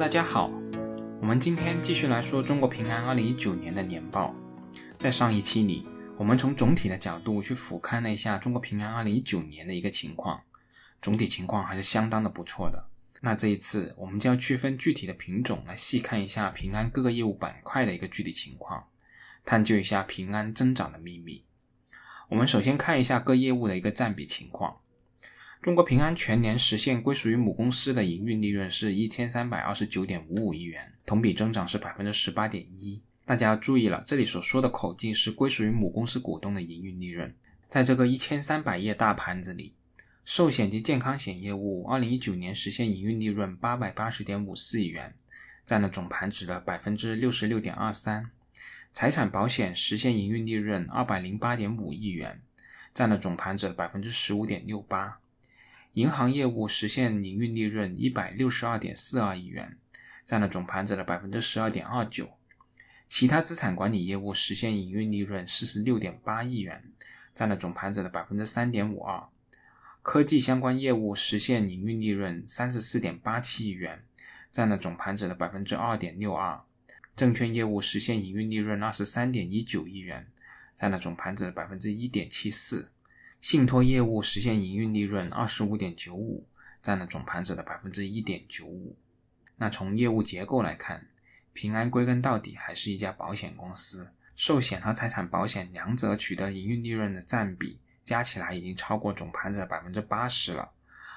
大家好，我们今天继续来说中国平安二零一九年的年报。在上一期里，我们从总体的角度去俯瞰了一下中国平安二零一九年的一个情况，总体情况还是相当的不错的。那这一次，我们就要区分具体的品种来细看一下平安各个业务板块的一个具体情况，探究一下平安增长的秘密。我们首先看一下各业务的一个占比情况。中国平安全年实现归属于母公司的营运利润是一千三百二十九点五五亿元，同比增长是百分之十八点一。大家要注意了，这里所说的口径是归属于母公司股东的营运利润。在这个一千三百页大盘子里，寿险及健康险业务二零一九年实现营运利润八百八十点五四亿元，占了总盘子的百分之六十六点二三。财产保险实现营运利润二百零八点五亿元，占了总盘子的百分之十五点六八。银行业务实现营运利润一百六十二点四二亿元，占了总盘子的百分之十二点二九。其他资产管理业务实现营运利润四十六点八亿元，占了总盘子的百分之三点五二。科技相关业务实现营运利润三十四点八七亿元，占了总盘子的百分之二点六二。证券业务实现营运利润二十三点一九亿元，占了总盘子的百分之一点七四。信托业务实现营运利润二十五点九五，占了总盘子的百分之一点九五。那从业务结构来看，平安归根到底还是一家保险公司，寿险和财产保险两者取得营运利润的占比加起来已经超过总盘子的百分之八十了，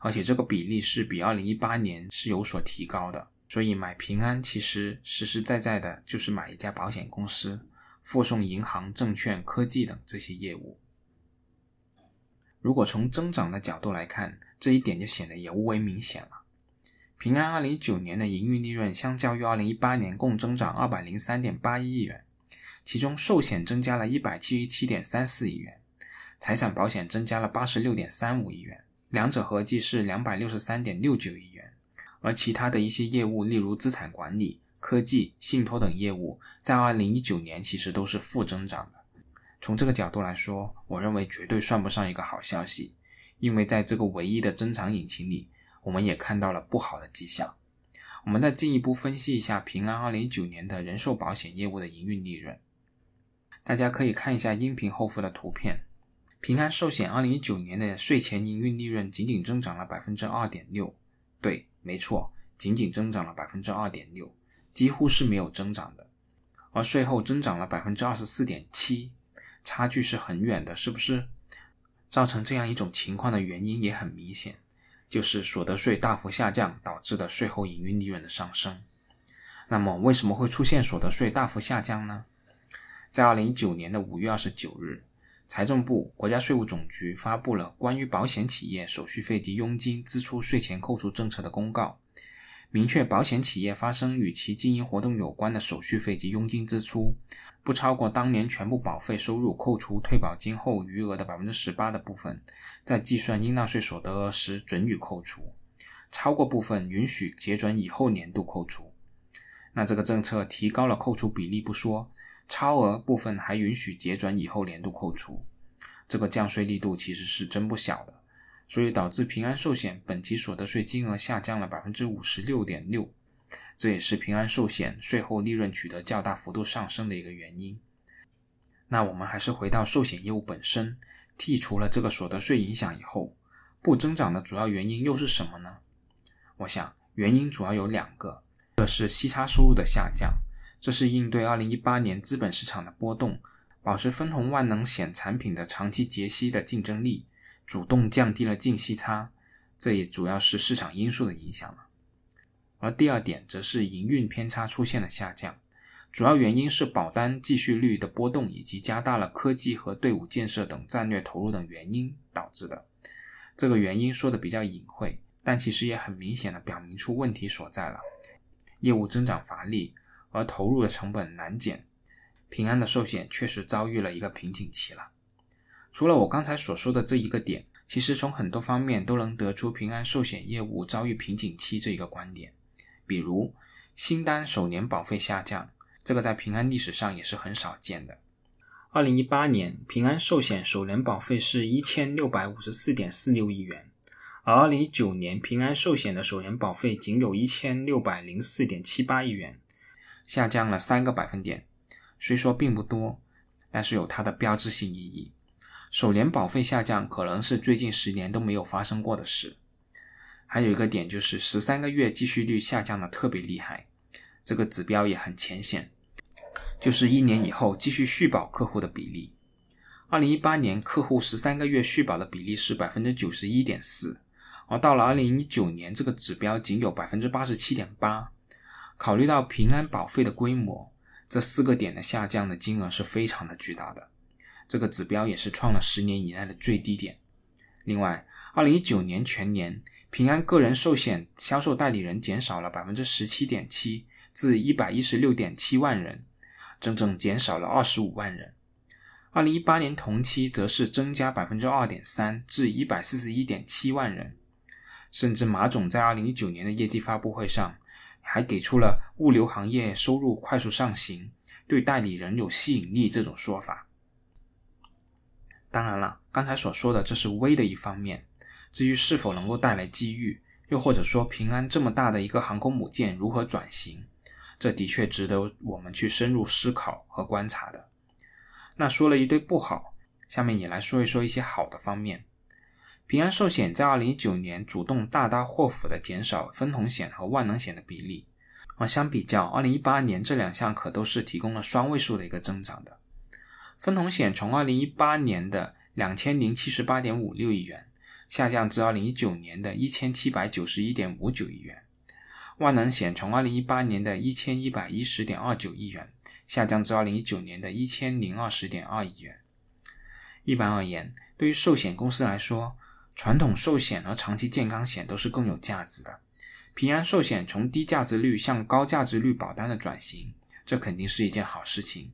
而且这个比例是比二零一八年是有所提高的。所以买平安其实实实在在的就是买一家保险公司，附送银行、证券、科技等这些业务。如果从增长的角度来看，这一点就显得尤为明显了。平安二零一九年的营运利润相较于二零一八年共增长二百零三点八一亿元，其中寿险增加了一百七十七点三四亿元，财产保险增加了八十六点三五亿元，两者合计是两百六十三点六九亿元。而其他的一些业务，例如资产管理、科技、信托等业务，在二零一九年其实都是负增长的。从这个角度来说，我认为绝对算不上一个好消息，因为在这个唯一的增长引擎里，我们也看到了不好的迹象。我们再进一步分析一下平安二零一九年的人寿保险业务的营运利润，大家可以看一下音频后附的图片。平安寿险二零一九年的税前营运利润仅仅增长了百分之二点六，对，没错，仅仅增长了百分之二点六，几乎是没有增长的。而税后增长了百分之二十四点七。差距是很远的，是不是？造成这样一种情况的原因也很明显，就是所得税大幅下降导致的税后营运利润的上升。那么，为什么会出现所得税大幅下降呢？在二零一九年的五月二十九日，财政部、国家税务总局发布了关于保险企业手续费及佣金支出税前扣除政策的公告。明确保险企业发生与其经营活动有关的手续费及佣金支出，不超过当年全部保费收入扣除退保金后余额的百分之十八的部分，在计算应纳税所得额时准予扣除；超过部分允许结转以后年度扣除。那这个政策提高了扣除比例不说，超额部分还允许结转以后年度扣除，这个降税力度其实是真不小的。所以导致平安寿险本期所得税金额下降了百分之五十六点六，这也是平安寿险税后利润取得较大幅度上升的一个原因。那我们还是回到寿险业务本身，剔除了这个所得税影响以后，不增长的主要原因又是什么呢？我想原因主要有两个，一个是息差收入的下降，这是应对二零一八年资本市场的波动，保持分红万能险产品的长期结息的竞争力。主动降低了净息差，这也主要是市场因素的影响了。而第二点则是营运偏差出现了下降，主要原因是保单继续率的波动以及加大了科技和队伍建设等战略投入等原因导致的。这个原因说的比较隐晦，但其实也很明显的表明出问题所在了。业务增长乏力，而投入的成本难减，平安的寿险确实遭遇了一个瓶颈期了。除了我刚才所说的这一个点，其实从很多方面都能得出平安寿险业务遭遇瓶颈期这一个观点。比如新单首年保费下降，这个在平安历史上也是很少见的。二零一八年平安寿险首年保费是一千六百五十四点四六亿元，而2019年平安寿险的首年保费仅有一千六百零四点七八亿元，下降了三个百分点。虽说并不多，但是有它的标志性意义。首年保费下降可能是最近十年都没有发生过的事。还有一个点就是十三个月继续率下降的特别厉害，这个指标也很浅显，就是一年以后继续续保客户的比例。二零一八年客户十三个月续保的比例是百分之九十一点四。而到了二零一九年，这个指标仅有百分之八十七点八。考虑到平安保费的规模，这四个点的下降的金额是非常的巨大的。这个指标也是创了十年以来的最低点。另外，二零一九年全年平安个人寿险销售代理人减少了百分之十七点七，至一百一十六点七万人，整整减少了二十五万人。二零一八年同期则是增加百分之二点三，至一百四十一点七万人。甚至马总在二零一九年的业绩发布会上，还给出了物流行业收入快速上行，对代理人有吸引力这种说法。当然了，刚才所说的这是微的一方面，至于是否能够带来机遇，又或者说平安这么大的一个航空母舰如何转型，这的确值得我们去深入思考和观察的。那说了一堆不好，下面也来说一说一些好的方面。平安寿险在二零一九年主动大刀阔斧地减少分红险和万能险的比例，而相比较二零一八年这两项可都是提供了双位数的一个增长的。分红险从二零一八年的两千零七十八点五六亿元下降至二零一九年的一千七百九十一点五九亿元，万能险从二零一八年的一千一百一十点二九亿元下降至二零一九年的一千零二十点二亿元。一般而言，对于寿险公司来说，传统寿险和长期健康险都是更有价值的。平安寿险从低价值率向高价值率保单的转型，这肯定是一件好事情。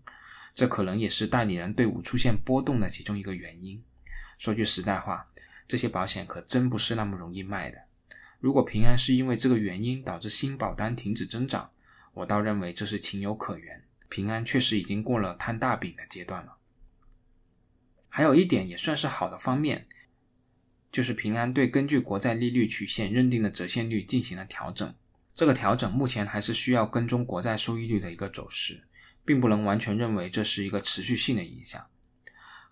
这可能也是代理人队伍出现波动的其中一个原因。说句实在话，这些保险可真不是那么容易卖的。如果平安是因为这个原因导致新保单停止增长，我倒认为这是情有可原。平安确实已经过了摊大饼的阶段了。还有一点也算是好的方面。就是平安对根据国债利率曲线认定的折现率进行了调整，这个调整目前还是需要跟踪国债收益率的一个走势，并不能完全认为这是一个持续性的影响。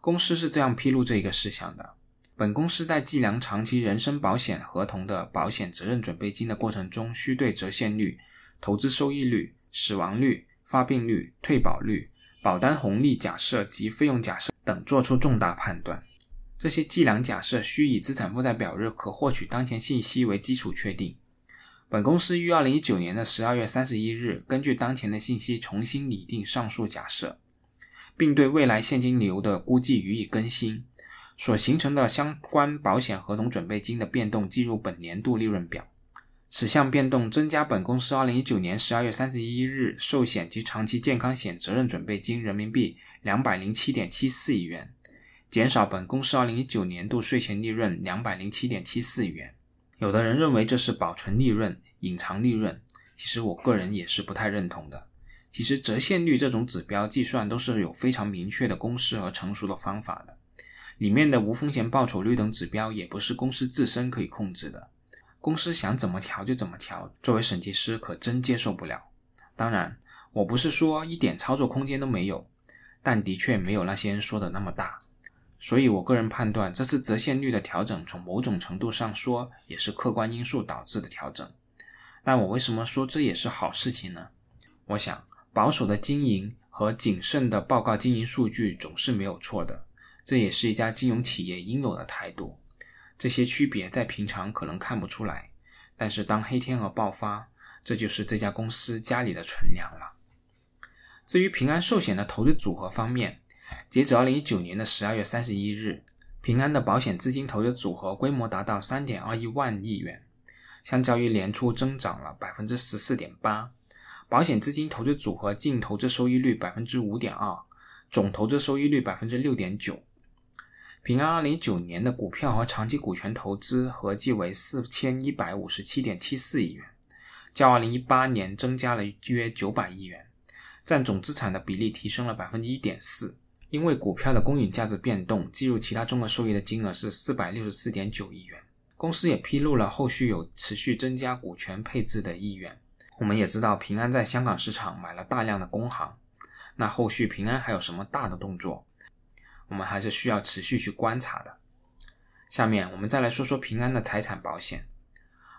公司是这样披露这一个事项的：本公司在计量长期人身保险合同的保险责任准备金的过程中，需对折现率、投资收益率、死亡率、发病率、退保率、保单红利假设及费用假设等做出重大判断。这些计量假设需以资产负债表日可获取当前信息为基础确定。本公司于二零一九年的十二月三十一日，根据当前的信息重新拟定上述假设，并对未来现金流的估计予以更新。所形成的相关保险合同准备金的变动计入本年度利润表。此项变动增加本公司二零一九年十二月三十一日寿险及长期健康险责任准备金人民币两百零七点七四亿元。减少本公司二零一九年度税前利润两百零七点七四亿元。有的人认为这是保存利润、隐藏利润，其实我个人也是不太认同的。其实折现率这种指标计算都是有非常明确的公式和成熟的方法的，里面的无风险报酬率等指标也不是公司自身可以控制的，公司想怎么调就怎么调，作为审计师可真接受不了。当然，我不是说一点操作空间都没有，但的确没有那些人说的那么大。所以，我个人判断，这次折现率的调整，从某种程度上说，也是客观因素导致的调整。那我为什么说这也是好事情呢？我想，保守的经营和谨慎的报告经营数据总是没有错的，这也是一家金融企业应有的态度。这些区别在平常可能看不出来，但是当黑天鹅爆发，这就是这家公司家里的存粮了。至于平安寿险的投资组合方面，截止二零一九年的十二月三十一日，平安的保险资金投资组合规模达到三点二一万亿元，相较于年初增长了百分之十四点八。保险资金投资组合净投资收益率百分之五点二，总投资收益率百分之六点九。平安二零一九年的股票和长期股权投资合计为四千一百五十七点七四亿元，较二零一八年增加了约九百亿元，占总资产的比例提升了百分之一点四。因为股票的公允价值变动，计入其他综合收益的金额是四百六十四点九亿元，公司也披露了后续有持续增加股权配置的意愿。我们也知道平安在香港市场买了大量的工行，那后续平安还有什么大的动作，我们还是需要持续去观察的。下面我们再来说说平安的财产保险。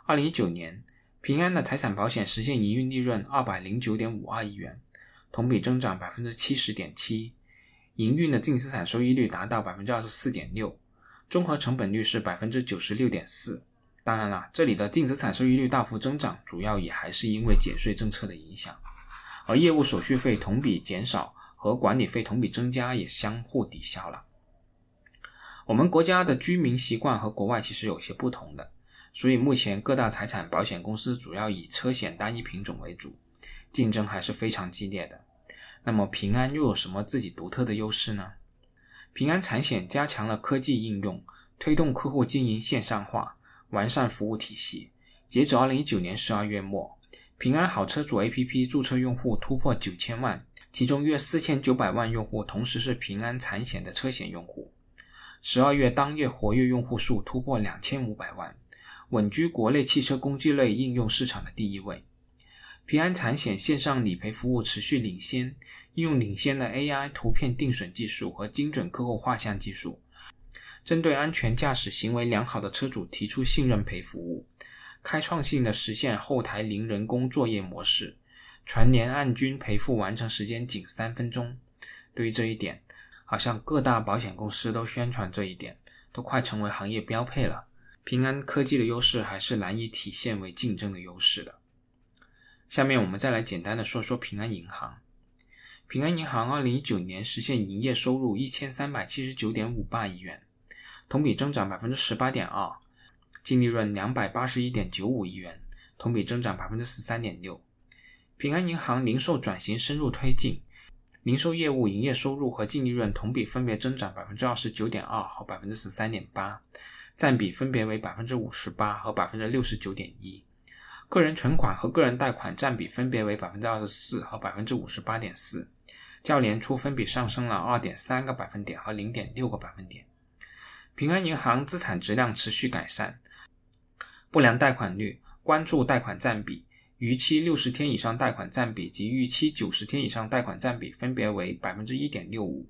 二零一九年，平安的财产保险实现营运利润二百零九点五二亿元，同比增长百分之七十点七，营运的净资产收益率达到百分之二十四点六，综合成本率是百分之九十六点四。当然了，这里的净资产收益率大幅增长，主要也还是因为减税政策的影响，而业务手续费同比减少和管理费同比增加也相互抵消了。我们国家的居民习惯和国外其实有些不同的，所以目前各大财产保险公司主要以车险单一品种为主，竞争还是非常激烈的。那么平安又有什么自己独特的优势呢？平安产险加强了科技应用，推动客户经营线上化。完善服务体系。截止二零一九年十二月末，平安好车主 APP 注册用户突破九千万，其中约四千九百万用户同时是平安产险的车险用户。十二月当月活跃用户数突破两千五百万，稳居国内汽车工具类应用市场的第一位。平安产险线上理赔服务持续领先，应用领先的 AI 图片定损技术和精准客户画像技术。针对安全驾驶行为良好的车主提出信任赔服务，开创性的实现后台零人工作业模式，全年按均赔付完成时间仅三分钟。对于这一点，好像各大保险公司都宣传这一点，都快成为行业标配了。平安科技的优势还是难以体现为竞争的优势的。下面我们再来简单的说说平安银行。平安银行二零一九年实现营业收入一千三百七十九点五八亿元。同比增长百分之十八点二，净利润两百八十一点九五亿元，同比增长百分之十三点六。平安银行零售转型深入推进，零售业务营业收入和净利润同比分别增长百分之二十九点二和百分之十三点八，占比分别为百分之五十八和百分之六十九点一。个人存款和个人贷款占比分别为百分之二十四和百分之五十八点四，较年初分别上升了二点三个百分点和零点六个百分点。平安银行资产质量持续改善，不良贷款率、关注贷款占比、逾期六十天以上贷款占比及逾期九十天以上贷款占比分别为百分之一点六五、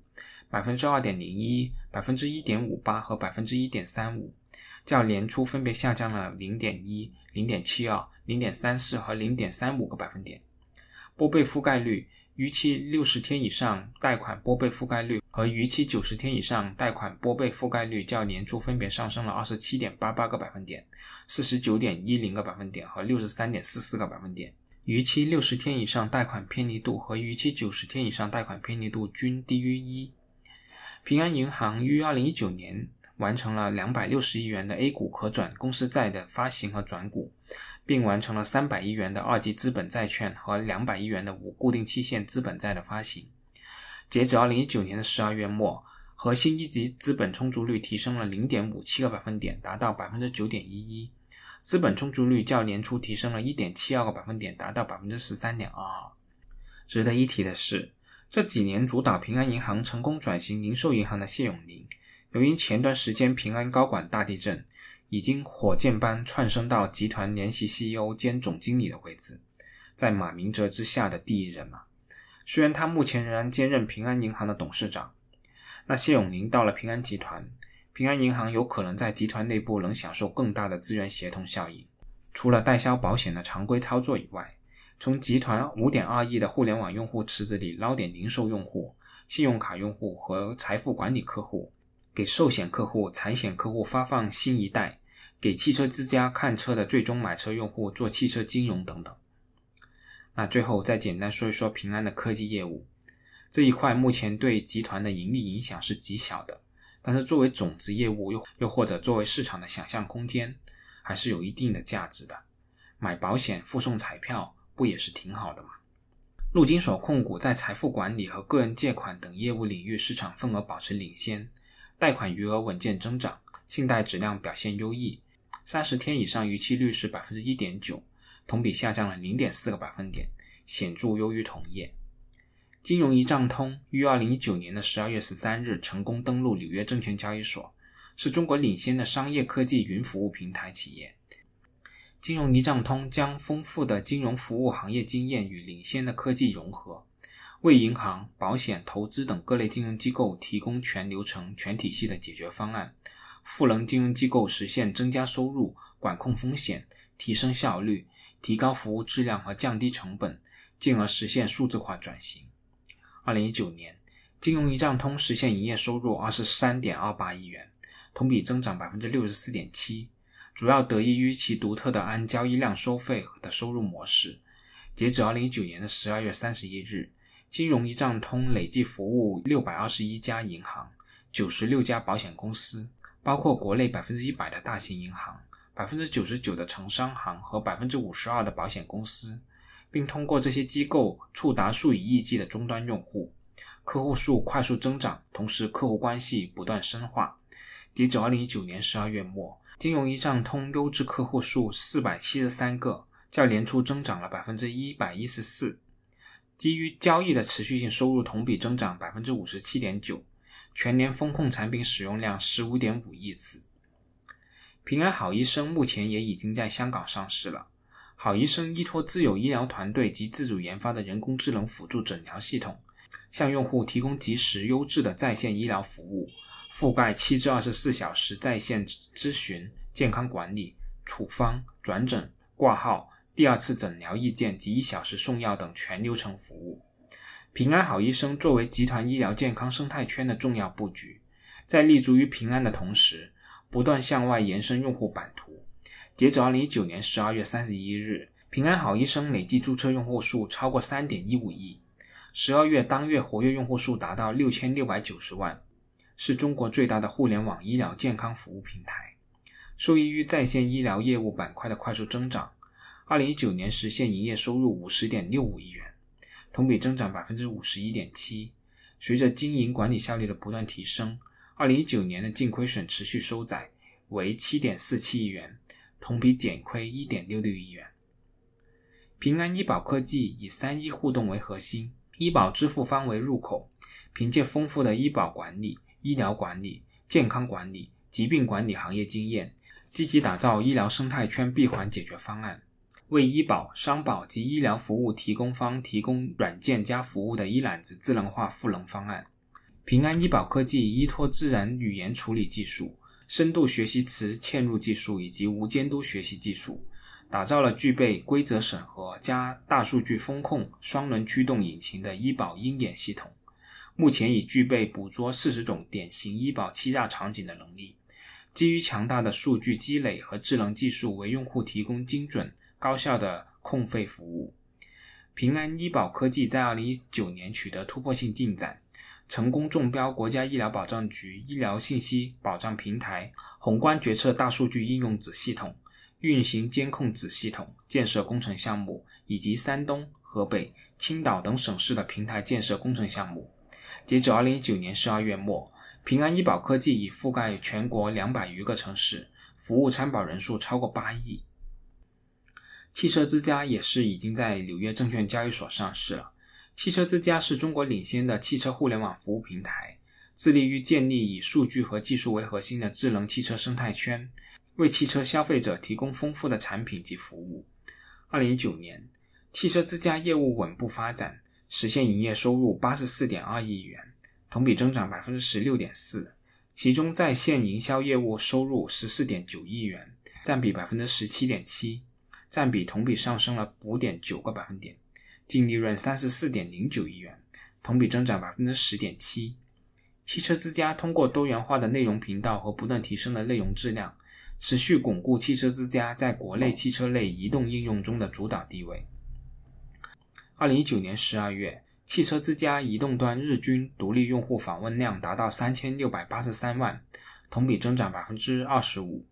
百分之二点零一、百分之一点五八和百分之一点三五，较年初分别下降了零点一、零点七二、零点三四和零点三五个百分点。拨备覆盖率。逾期六十天以上贷款拨备覆盖率和逾期九十天以上贷款拨备覆盖率较年初分别上升了二十七点八八个百分点、四十九点一零个百分点和六十三点四四个百分点。逾期六十天以上贷款偏离度和逾期九十天以上贷款偏离度均低于一。平安银行于二零一九年。完成了两百六十亿元的 A 股可转公司债的发行和转股，并完成了三百亿元的二级资本债券和两百亿元的无固定期限资本债的发行。截止二零一九年的十二月末，核心一级资本充足率提升了零点五七个百分点，达到百分之九点一一；资本充足率较年初提升了一点七二个百分点，达到百分之十三点二二。值得一提的是，这几年主导平安银行成功转型零售银行的谢永林。由于前段时间平安高管大地震，已经火箭般窜升到集团联席 CEO 兼总经理的位置，在马明哲之下的第一人了。虽然他目前仍然兼任平安银行的董事长，那谢永林到了平安集团，平安银行有可能在集团内部能享受更大的资源协同效应。除了代销保险的常规操作以外，从集团五点二亿的互联网用户池子里捞点零售用户、信用卡用户和财富管理客户。给寿险客户、财险客户发放新一代，给汽车之家看车的最终买车用户做汽车金融等等。那最后再简单说一说平安的科技业务这一块，目前对集团的盈利影响是极小的，但是作为种子业务，又又或者作为市场的想象空间，还是有一定的价值的。买保险附送彩票，不也是挺好的吗？陆金所控股在财富管理和个人借款等业务领域市场份额保持领先。贷款余额稳健增长，信贷质量表现优异，三十天以上逾期率是百分之一点九，同比下降了零点四个百分点，显著优于同业。金融一账通于二零一九年的十二月十三日成功登陆纽约证券交易所，是中国领先的商业科技云服务平台企业。金融一账通将丰富的金融服务行业经验与领先的科技融合，为银行、保险、投资等各类金融机构提供全流程、全体系的解决方案，赋能金融机构实现增加收入、管控风险、提升效率、提高服务质量和降低成本，进而实现数字化转型。二零一九年，金融一账通实现营业收入二十三点二八亿元，同比增长百分之六十四点七。主要得益于其独特的按交易量收费的收入模式。截止二零一九年的十二月三十一日，金融一账通累计服务六百二十一家银行、九十六家保险公司，包括国内百分之一百的大型银行、百分之九十九的城商行和百分之五十二的保险公司，并通过这些机构触达数以亿计的终端用户，客户数快速增长，同时客户关系不断深化。截止二零一九年十二月末。金融一账通优质客户数四百七十三个，较年初增长了百分之一百一十四。基于交易的持续性收入同比增长百分之五十七点九。全年风控产品使用量十五点五亿次。平安好医生目前也已经在香港上市了。好医生依托自有医疗团队及自主研发的人工智能辅助诊疗系统，向用户提供及时优质的在线医疗服务。覆盖七至二十四小时在线咨询、健康管理、处方、转诊、挂号、第二次诊疗意见及一小时送药等全流程服务。平安好医生作为集团医疗健康生态圈的重要布局，在立足于平安的同时，不断向外延伸用户版图。截止二零一九年十二月三十一日，平安好医生累计注册用户数超过三点一五亿，十二月当月活跃用户数达到六千六百九十万。是中国最大的互联网医疗健康服务平台，受益于在线医疗业务板块的快速增长，二零一九年实现营业收入五十点六五亿元，同比增长百分之五十一点七。随着经营管理效率的不断提升，二零一九年的净亏损持续收窄，为七点四七亿元，同比减亏一点六六亿元。平安医保科技以三医互动为核心，医保支付方为入口，凭借丰富的医保管理。医疗管理、健康管理、疾病管理行业经验，积极打造医疗生态圈闭环解决方案，为医保、商保及医疗服务提供方提供软件加服务的一揽子智能化赋能方案。平安医保科技依托自然语言处理技术、深度学习词嵌入技术以及无监督学习技术，打造了具备规则审核加大数据风控双轮驱动引擎的医保鹰眼系统。目前已具备捕捉四十种典型医保欺诈场景的能力，基于强大的数据积累和智能技术，为用户提供精准高效的控费服务。平安医保科技在二零一九年取得突破性进展，成功中标国家医疗保障局医疗信息保障平台宏观决策大数据应用子系统、运行监控子系统建设工程项目，以及山东、河北、青岛等省市的平台建设工程项目。截止二零一九年十二月末，平安医保科技已覆盖全国两百余个城市，服务参保人数超过八亿。汽车之家也是已经在纽约证券交易所上市了。汽车之家是中国领先的汽车互联网服务平台，致力于建立以数据和技术为核心的智能汽车生态圈，为汽车消费者提供丰富的产品及服务。二零一九年，汽车之家业务稳步发展。实现营业收入八十四点二亿元，同比增长百分之十六点四。其中在线营销业务收入十四点九亿元，占比百分之十七点七，占比同比上升了五点九个百分点。净利润三十四点零九亿元，同比增长百分之十点七。汽车之家通过多元化的内容频道和不断提升的内容质量，持续巩固汽车之家在国内汽车类移动应用中的主导地位。二零一九年十二月，汽车之家移动端日均独立用户访问量达到三千六百八十三万，同比增长百分之二十五。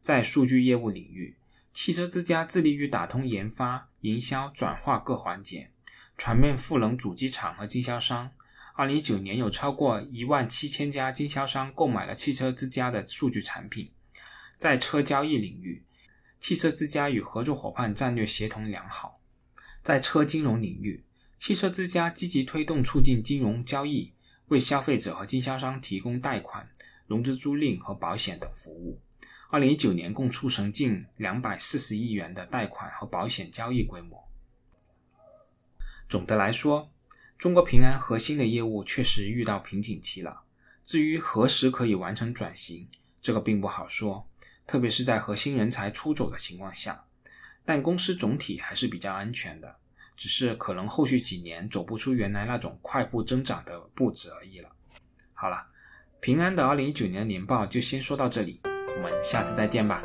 在数据业务领域，汽车之家致力于打通研发、营销、转化各环节，全面赋能主机厂和经销商。二零一九年有超过一万七千家经销商购买了汽车之家的数据产品。在车交易领域，汽车之家与合作伙伴战略协同良好。在车金融领域，汽车之家积极推动促进金融交易，为消费者和经销商提供贷款、融资租赁和保险等服务。二零一九年共促成近两百四十亿元的贷款和保险交易规模。总的来说，中国平安核心的业务确实遇到瓶颈期了。至于何时可以完成转型，这个并不好说，特别是在核心人才出走的情况下。但公司总体还是比较安全的，只是可能后续几年走不出原来那种快步增长的步子而已了。好了，平安的二零一九年年报就先说到这里，我们下次再见吧。